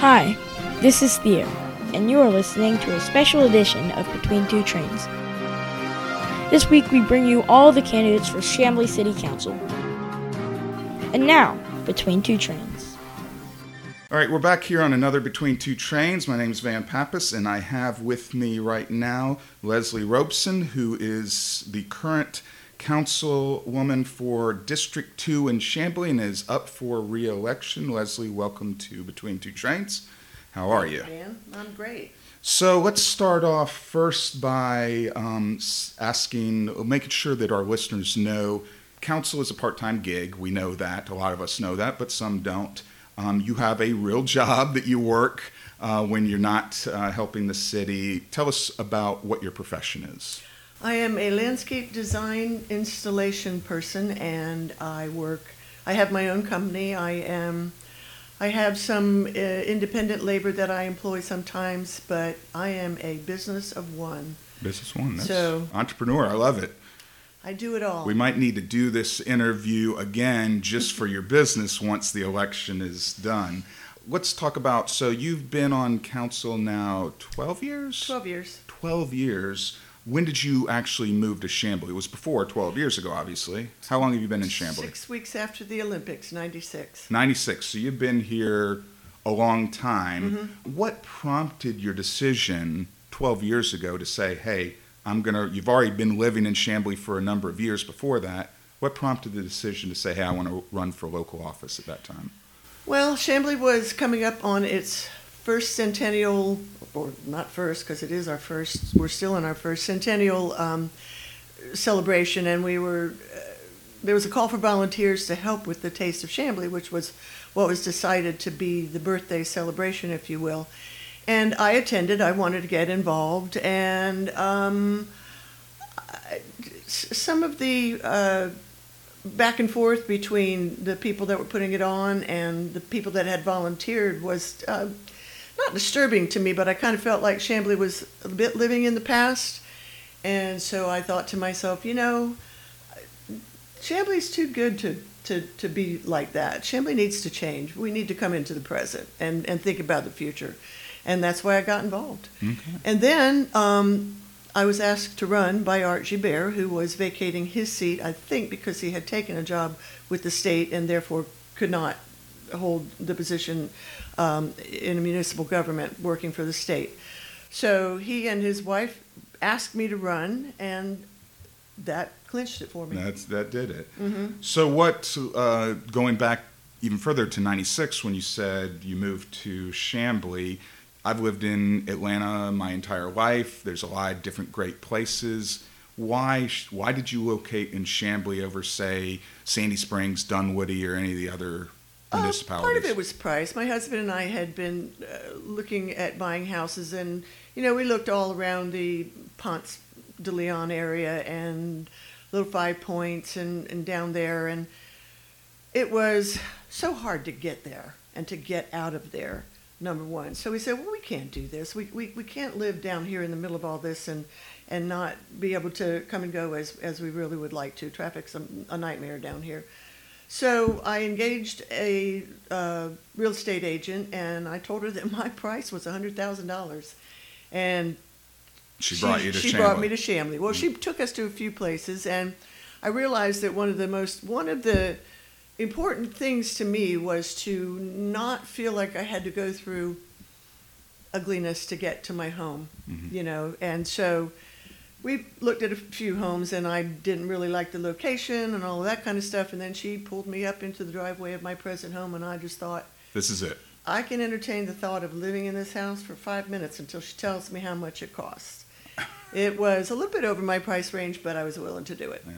Hi, this is Theo, and you are listening to a special edition of Between Two Trains. This week we bring you all the candidates for Chamblee City Council. And now, Between Two Trains. All right, we're back here on another Between Two Trains. My name is Van Pappas, and I have with me right now Leslie Robeson, who is the current councilwoman for District 2 in Champlain is up for re-election. Leslie, welcome to Between Two Trains. How are you? Dan, I'm great. So let's start off first by um, asking, making sure that our listeners know council is a part time gig. We know that. A lot of us know that, but some don't. Um, you have a real job that you work uh, when you're not uh, helping the city. Tell us about what your profession is. I am a landscape design installation person and I work, I have my own company. I am, I have some uh, independent labor that I employ sometimes, but I am a business of one. Business one. That's So- entrepreneur. I love it. I do it all. We might need to do this interview again just for your business once the election is done. Let's talk about so you've been on council now 12 years? 12 years. 12 years. When did you actually move to Chamblee? It was before 12 years ago, obviously. How long have you been in Chamblee? Six weeks after the Olympics, 96. 96. So you've been here a long time. Mm-hmm. What prompted your decision 12 years ago to say, hey, I'm going to, you've already been living in Chamblee for a number of years before that. What prompted the decision to say, hey, I want to run for local office at that time? Well, Chamblee was coming up on its first centennial, or not first, because it is our first, we're still in our first centennial um, celebration, and we were, uh, there was a call for volunteers to help with the Taste of Chamblee, which was what was decided to be the birthday celebration, if you will. And I attended, I wanted to get involved, and um, I- some of the uh, back and forth between the people that were putting it on and the people that had volunteered was uh, not disturbing to me, but I kind of felt like Chamblee was a bit living in the past. And so I thought to myself, you know, Chamblee's too good to, to, to be like that. Chamblee needs to change. We need to come into the present and, and think about the future. And that's why I got involved. Okay. And then um, I was asked to run by Art Gibert, who was vacating his seat, I think, because he had taken a job with the state and therefore could not hold the position um, in a municipal government working for the state. So he and his wife asked me to run, and that clinched it for me. That's, that did it. Mm-hmm. So, what, uh, going back even further to 96, when you said you moved to Chamblee, I've lived in Atlanta my entire life. There's a lot of different great places. Why, why did you locate in Chamblee over, say, Sandy Springs, Dunwoody, or any of the other Uh. Part of it was price. My husband and I had been uh, looking at buying houses, and you know, we looked all around the Ponce de Leon area and Little Five Points and, and down there, and it was so hard to get there and to get out of there. Number one, so we said, well, we can't do this. We, we, we can't live down here in the middle of all this and and not be able to come and go as as we really would like to. Traffic's a, a nightmare down here. So I engaged a uh, real estate agent, and I told her that my price was hundred thousand dollars, and she brought you to she Chamblee. brought me to Chamblee. Well, she took us to a few places, and I realized that one of the most one of the important things to me was to not feel like I had to go through ugliness to get to my home, Mhm. you know, and so we looked at a few homes and I didn't really like the location and all of that kind of stuff. And then she pulled me up into the driveway of my present home and I just thought, This is it. I can entertain the thought of living in this house for five minutes until she tells me how much it costs. It was a little bit over my price range, but I was willing to do it. Yeah.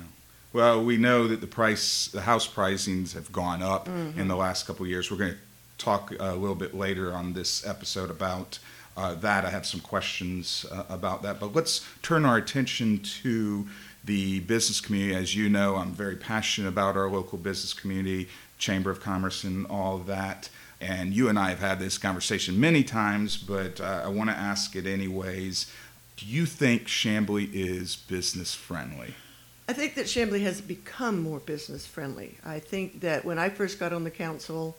Well, we know that the price, the house pricings have gone up Mm-hmm. in the last couple of years. We're going to talk a little bit later on this episode about uh, that. I have some questions uh, about that, but let's turn our attention to the business community. As you know, I'm very passionate about our local business community, Chamber of Commerce, and all that. And you and I have had this conversation many times, but uh, I want to ask it anyways. Do you think Chamblee is business friendly? I think that Chamblee has become more business friendly. I think that when I first got on the council,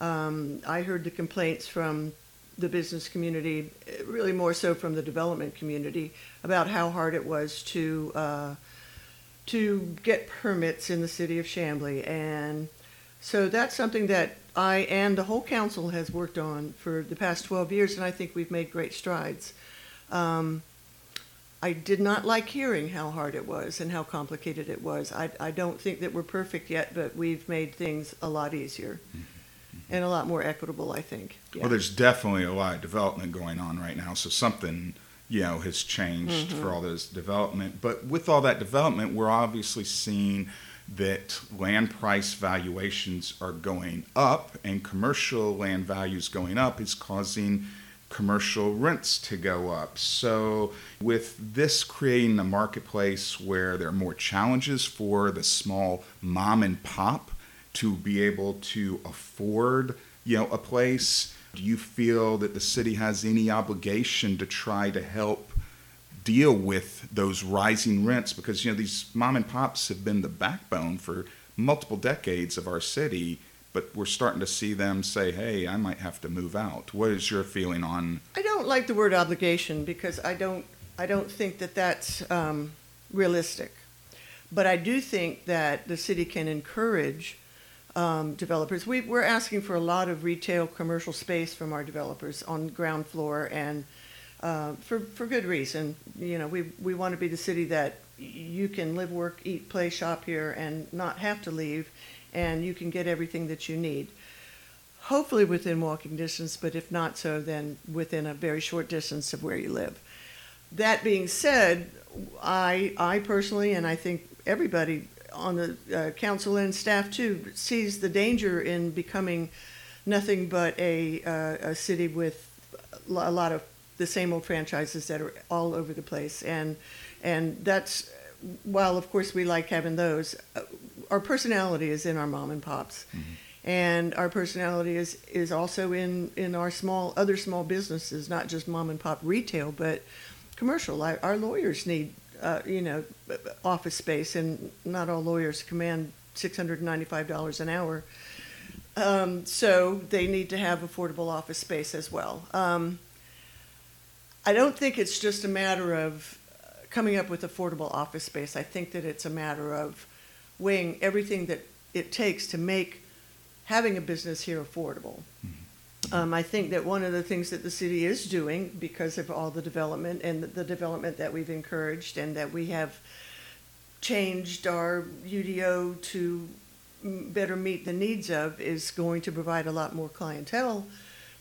um, I heard the complaints from the business community, really more so from the development community, about how hard it was to uh, to get permits in the city of Chamblee, and so that's something that I and the whole council has worked on for the past 12 years, and I think we've made great strides. Um, I did not like hearing how hard it was and how complicated it was. I, I don't think that we're perfect yet, but we've made things a lot easier and a lot more equitable, I think. Yeah. Well, there's definitely a lot of development going on right now, so something you know has changed Mm-hmm. for all this development. But with all that development, we're obviously seeing that land price valuations are going up, and commercial land values going up is causing commercial rents to go up. So, with this creating a marketplace where there are more challenges for the small mom and pop to be able to afford, you know, a place, do you feel that the city has any obligation to try to help deal with those rising rents? Because you know these mom and pops have been the backbone for multiple decades of our city but we're starting to see them say hey i might have to move out. What is your feeling on I don't like the word obligation because I don't I don't think that that's um, realistic. But I do think that the city can encourage um, developers. We, we're asking for a lot of retail commercial space from our developers on ground floor, and uh, for for good reason. You know, we we want to be the city that you can live, work, eat, play, shop here, and not have to leave, and you can get everything that you need hopefully within walking distance, but if not so, then within a very short distance of where you live. That being said, I, I personally, and I think everybody on the uh, council and staff too, sees the danger in becoming nothing but a, uh, a city with a lot of the same old franchises that are all over the place. And, and that's, while of course we like having those, uh, our personality is in our mom and pops. And our personality is is also in in our small other small businesses not just mom and pop retail but commercial. Our lawyers need uh, you know office space and not all lawyers command $695 an hour. Um, so they need to have affordable office space as well. Um, i don't think it's just a matter of coming up with affordable office space. I think that it's a matter of weighing everything that it takes to make having a business here affordable. Um, I think that one of the things that the city is doing because of all the development and the, development that we've encouraged and that we have changed our UDO to better meet the needs of is going to provide a lot more clientele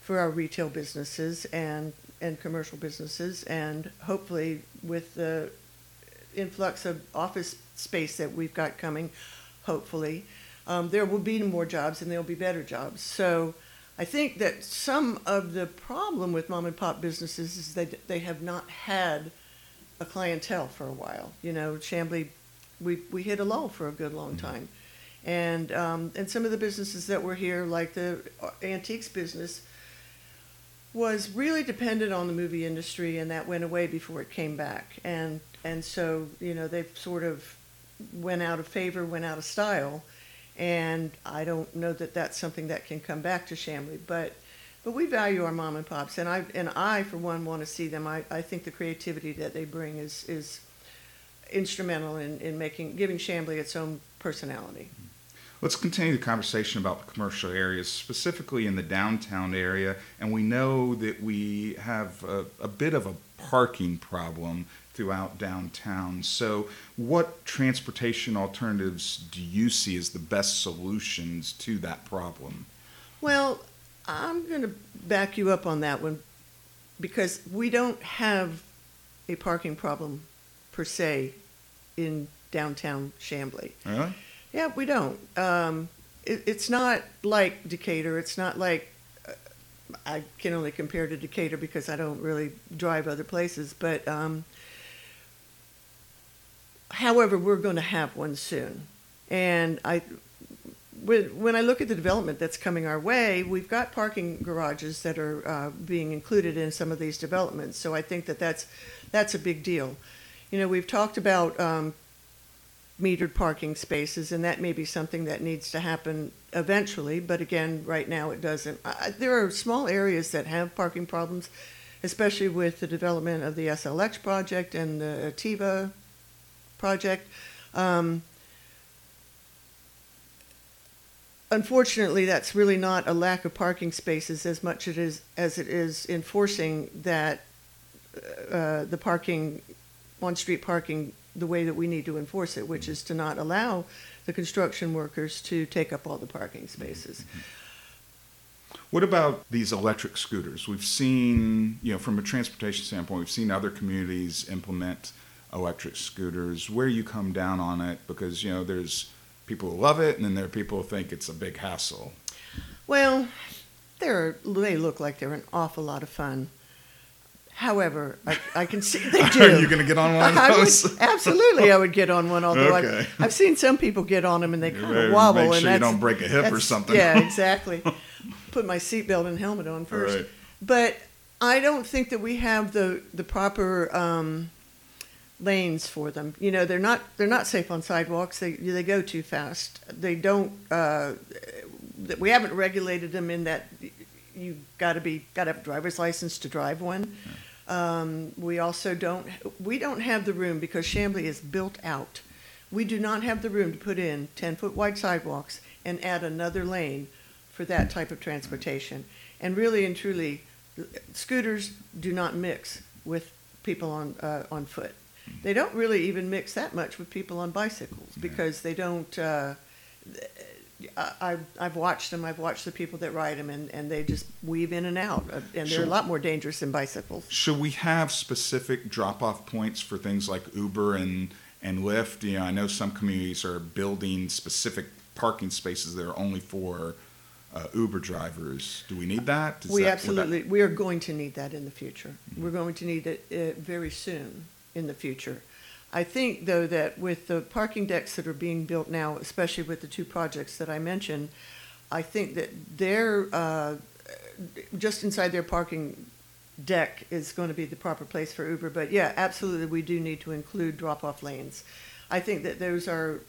for our retail businesses and, and commercial businesses. And hopefully with the influx of office space that we've got coming, hopefully, um, there will be more jobs and there'll be better jobs. So I think that some of the problem with mom and pop businesses is that they have not had a clientele for a while. You know, Chamblee, we, we hit a lull for a good long time. And, um, and some of the businesses that were here, like the antiques business, was really dependent on the movie industry, and that went away before it came back. And and so you know they've sort of went out of favor, went out of style, and I don't know that that's something that can come back to Chamblee. But but we value our mom and pops, and I and I for one want to see them. I, I think the creativity that they bring is is instrumental in, in making giving Chamblee its own personality. Let's continue the conversation about the commercial areas, specifically in the downtown area. And we know that we have a, a bit of a parking problem throughout downtown. So, what transportation alternatives do you see as the best solutions to that problem? Well, I'm going to back you up on that one because we don't have a parking problem per se in downtown Chamblee. Really? Yeah, we don't. Um, it, it's not like Decatur. It's not like uh, I can only compare to Decatur because I don't really drive other places. But um, however, we're going to have one soon, and I. When, I look at the development that's coming our way, we've got parking garages that are uh, being included in some of these developments. So I think that that's that's a big deal. You know, we've talked about um, metered parking spaces, and that may be something that needs to happen eventually. But again, right now it doesn't. I, there are small areas that have parking problems, especially with the development of the SLX project and the Ativa project. Um, unfortunately, that's really not a lack of parking spaces as much it is, as it is enforcing that uh, the parking, on-street parking, the way that we need to enforce it, which is to not allow the construction workers to take up all the parking spaces. What about these electric scooters? We've seen, you know, from a transportation standpoint, we've seen other communities implement electric scooters. Where you come down on it, because you know, there's people who love it, and then there are people who think it's a big hassle. Well, they're, they look like they're an awful lot of fun. However, I, I can see they do. Are you going to get on one of I would, absolutely, I would get on one. Although Okay. I've, I've seen some people get on them and they kind of wobble, make and sure you don't break a hip or something. Yeah, exactly. Put my seatbelt and helmet on first. Right. But I don't think that we have the the proper um, lanes for them. You know, they're not they're not safe on sidewalks. They they go too fast. They don't. Uh, we haven't regulated them in that you got to be got to have a driver's license to drive one. Um, we also don't we don't have the room because Chamblee is built out. We do not have the room to put in ten foot wide sidewalks and add another lane for that type of transportation. And really and truly, scooters do not mix with people on uh, on foot. They don't really even mix that much with people on bicycles because they don't. Uh, I, I've- I've watched them. I've watched the people that ride them, and, and they just weave in and out. uh, And they're Sure. a lot more dangerous than bicycles. Should we have specific drop-off points for things like Uber and and Lyft? You know, I know some communities are building specific parking spaces that are only for uh, Uber drivers. Do we need that? Is we that- would that- absolutely we are going to need that in the future. We're going to need it uh, very soon in the future. I think though that with the parking decks that are being built now, especially with the two projects that I mentioned, I think that they're uh, just inside their parking deck is going to be the proper place for Uber. But yeah, absolutely, we do need to include drop-off lanes. I think that those are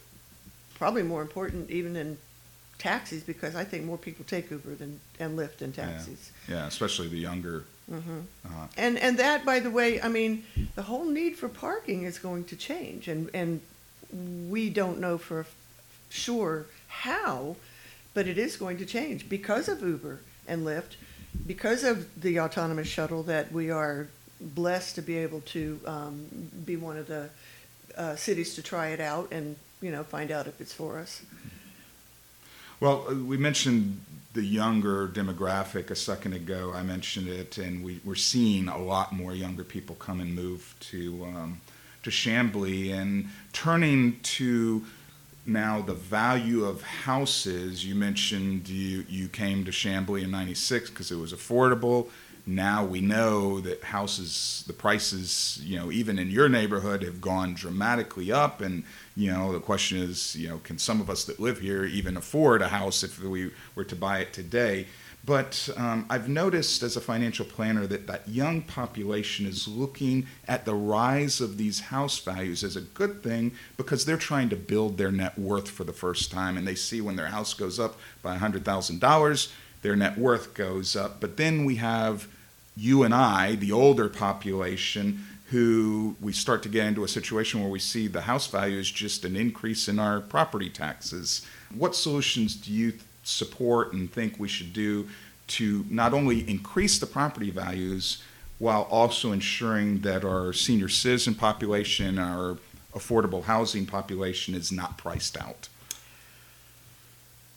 probably more important even than taxis because I think more people take Uber than and Lyft than Yeah. taxis. Yeah, especially the younger. Hmm Uh, And and that, by the way, I mean, the whole need for parking is going to change, and and we don't know for sure how, but it is going to change because of Uber and Lyft, because of the autonomous shuttle that we are blessed to be able to um, be one of the uh, cities to try it out and you know find out if it's for us. Well, uh, we mentioned the younger demographic a second ago. I mentioned it, and we, we're seeing a lot more younger people come and move to um, to Chamblee, and turning to now the value of houses. You mentioned you you came to Chamblee in '96 because it was affordable. Now we know that houses, the prices, you know, even in your neighborhood, have gone dramatically up, and you know, the question is, you know, can some of us that live here even afford a house if we were to buy it today? But um, I've noticed as a financial planner that that young population is looking at the rise of these house values as a good thing because they're trying to build their net worth for the first time, and they see when their house goes up by $100,000, their net worth goes up. But then we have you and I, the older population, who we start to get into a situation where we see the house value is just an increase in our property taxes. What solutions do you support and think we should do to not only increase the property values while also ensuring that our senior citizen population, our affordable housing population is not priced out?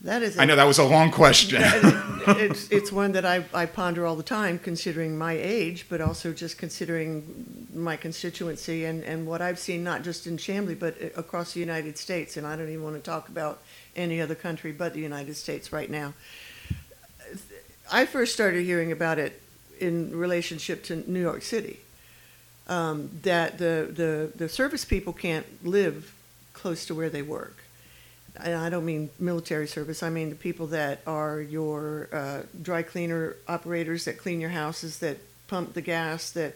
That is. a- I know that was a long question. it's it's one that I, I ponder all the time, considering my age, but also just considering my constituency and, and what I've seen, not just in Chamblee, but across the United States. And I don't even want to talk about any other country but the United States right now. I first started hearing about it in relationship to New York City. Um, that the, the, the service people can't live close to where they work and I don't mean military service, I mean the people that are your uh, dry cleaner operators that clean your houses, that pump the gas, that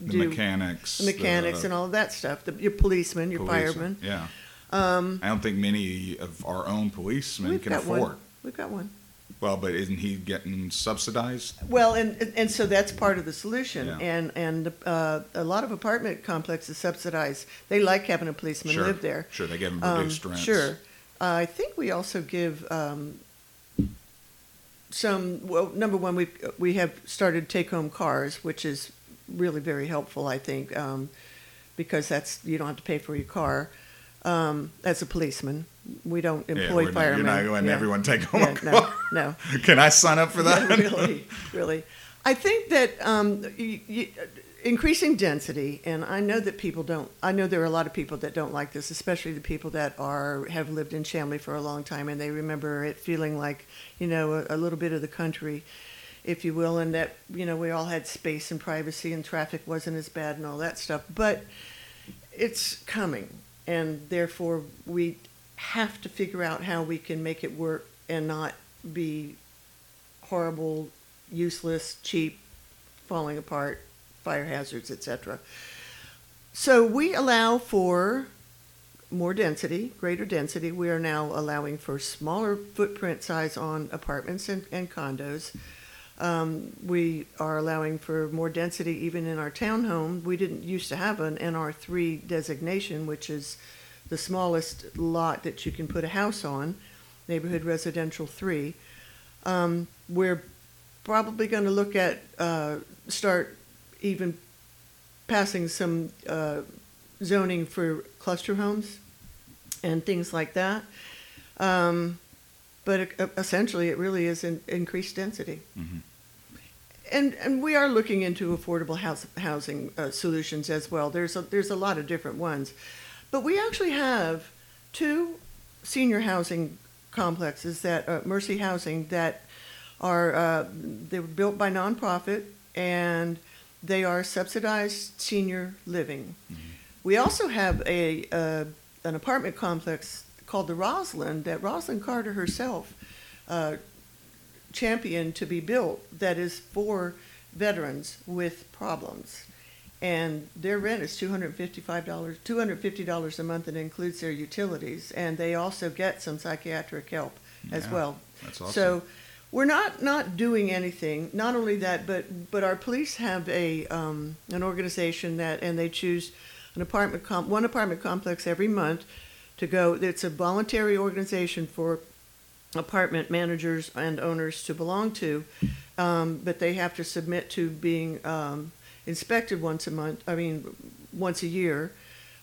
the do mechanics. the mechanics the and all of that stuff, the, your policemen, your police- firemen. Yeah. Um, I don't think many of our own policemen can afford. one. We've got one. Well, but isn't he getting subsidized? Well, and and so that's part of the solution. Yeah. And and uh, a lot of apartment complexes subsidize. They like having a policeman Sure. live there. Sure, they give him Um, reduced rents. Sure. I think we also give um, some. Well, number one, we we have started take home cars, which is really very helpful. I think um, because that's you don't have to pay for your car. Um, as a policeman, we don't employ not- firemen. You're not letting Yeah. everyone take home Yeah, a no, car. no. Can I sign up for that? Yeah, really, really. I think that um, y y increasing density, and I know that people don't. I know there are a lot of people that don't like this, especially the people that are have lived in Chamblee for a long time, and they remember it feeling like you know a, a little bit of the country, if you will, and that you know we all had space and privacy, and traffic wasn't as bad and all that stuff. But it's coming, and therefore we have to figure out how we can make it work and not be horrible, useless, cheap, falling apart, fire hazards, etc. So we allow for more density, greater density. We are now allowing for smaller footprint size on apartments and, and condos. Um, we are allowing for more density even in our townhome. We didn't used to have an NR3 designation, which is the smallest lot that you can put a house on, neighborhood residential three. Um, we're probably going to look at uh, start even passing some uh, zoning for cluster homes and things like that. Um, but it, essentially, it really is in, increased density. Mhm. And and we are looking into affordable house, housing uh, solutions as well. There's a, there's a lot of different ones, but we actually have two senior housing complexes that uh, Mercy Housing that are uh, they were built by nonprofit and they are subsidized senior living. We also have a uh, an apartment complex called the Roslyn that Rosalynn Carter herself uh, championed to be built that is for veterans with problems. And their rent is two hundred fifty-five dollars, two hundred fifty dollars a month, and includes their utilities. And they also get some psychiatric help as Yeah, well. that's awesome. So, we're not not doing anything. Not only that, but but our police have a um, an organization that, and they choose an apartment com- one apartment complex every month to go. It's a voluntary organization for apartment managers and owners to belong to, um, but they have to submit to being um, inspected once a month. I mean, once a year,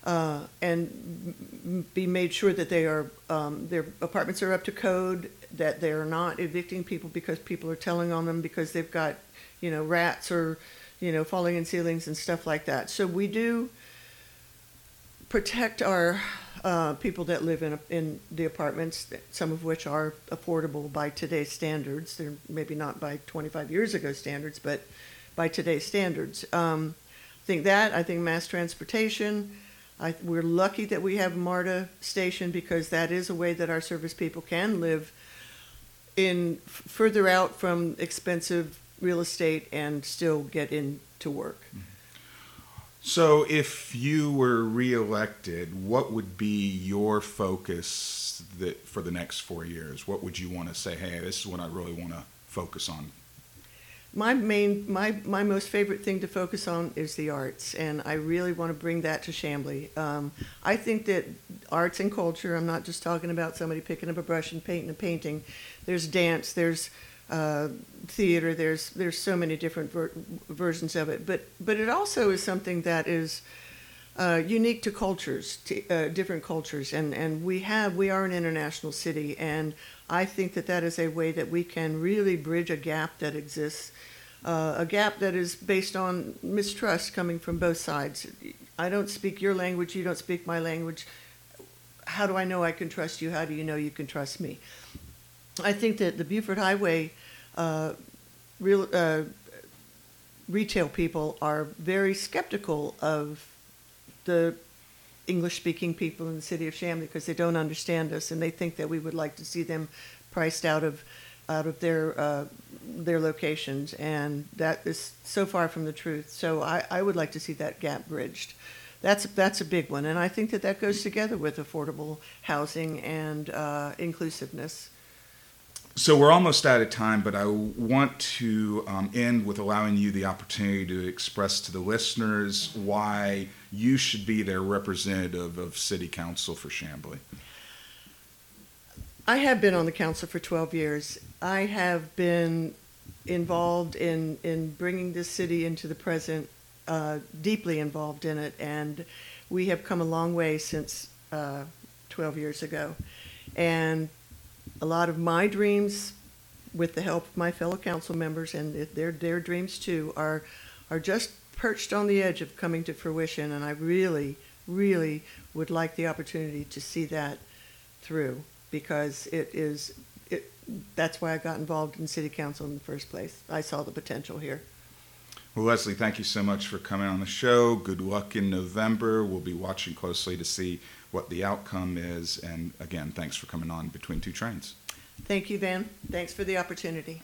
uh, and be made sure that they are um, their apartments are up to code, that they are not evicting people because people are telling on them because they've got you know rats or you know falling in ceilings and stuff like that. So we do protect our uh, people that live in in the apartments, some of which are affordable by today's standards. They're maybe not by 25 years ago standards, but by today's standards. Um, I think that. I think mass transportation. I, we're lucky that we have MARTA station because that is a way that our service people can live in further out from expensive real estate and still get into work. Mm-hmm. So, if you were reelected, what would be your focus that for the next four years? What would you want to say? Hey, this is what I really want to focus on. My main, my, my most favorite thing to focus on is the arts, and I really want to bring that to Chamblee. Um, I think that arts and culture, I'm not just talking about somebody picking up a brush and painting a painting. There's dance, there's uh, theater, there's, there's so many different ver- versions of it. But, but it also is something that is uh, unique to cultures, to, uh, different cultures, and, and we have we are an international city, and I think that that is a way that we can really bridge a gap that exists, uh, a gap that is based on mistrust coming from both sides. I don't speak your language, you don't speak my language. How do I know I can trust you? How do you know you can trust me? I think that the Buford Highway uh, real, uh, retail people are very skeptical of the English speaking people in the city of Chamblee because they don't understand us and they think that we would like to see them priced out of out of their uh, their locations and that is so far from the truth. So I, I would like to see that gap bridged. that's, that's a big one. And I think that that goes together with affordable housing and uh, inclusiveness. So we're almost out of time, but I want to um, end with allowing you the opportunity to express to the listeners why you should be their representative of City Council for Chamblee. I have been on the council for 12 years. I have been involved in, in bringing this city into the present, uh, deeply involved in it, and we have come a long way since uh, 12 years ago. And a lot of my dreams, with the help of my fellow council members and their, their dreams too, are, are just perched on the edge of coming to fruition, and I really, really would like the opportunity to see that through because it is it that's why I got involved in city council in the first place. I saw the potential here. Well, Leslie, thank you so much for coming on the show. Good luck in November. We'll be watching closely to see what the outcome is. And again, thanks for coming on Between Two Trains. Thank you, Van. Thanks for the opportunity.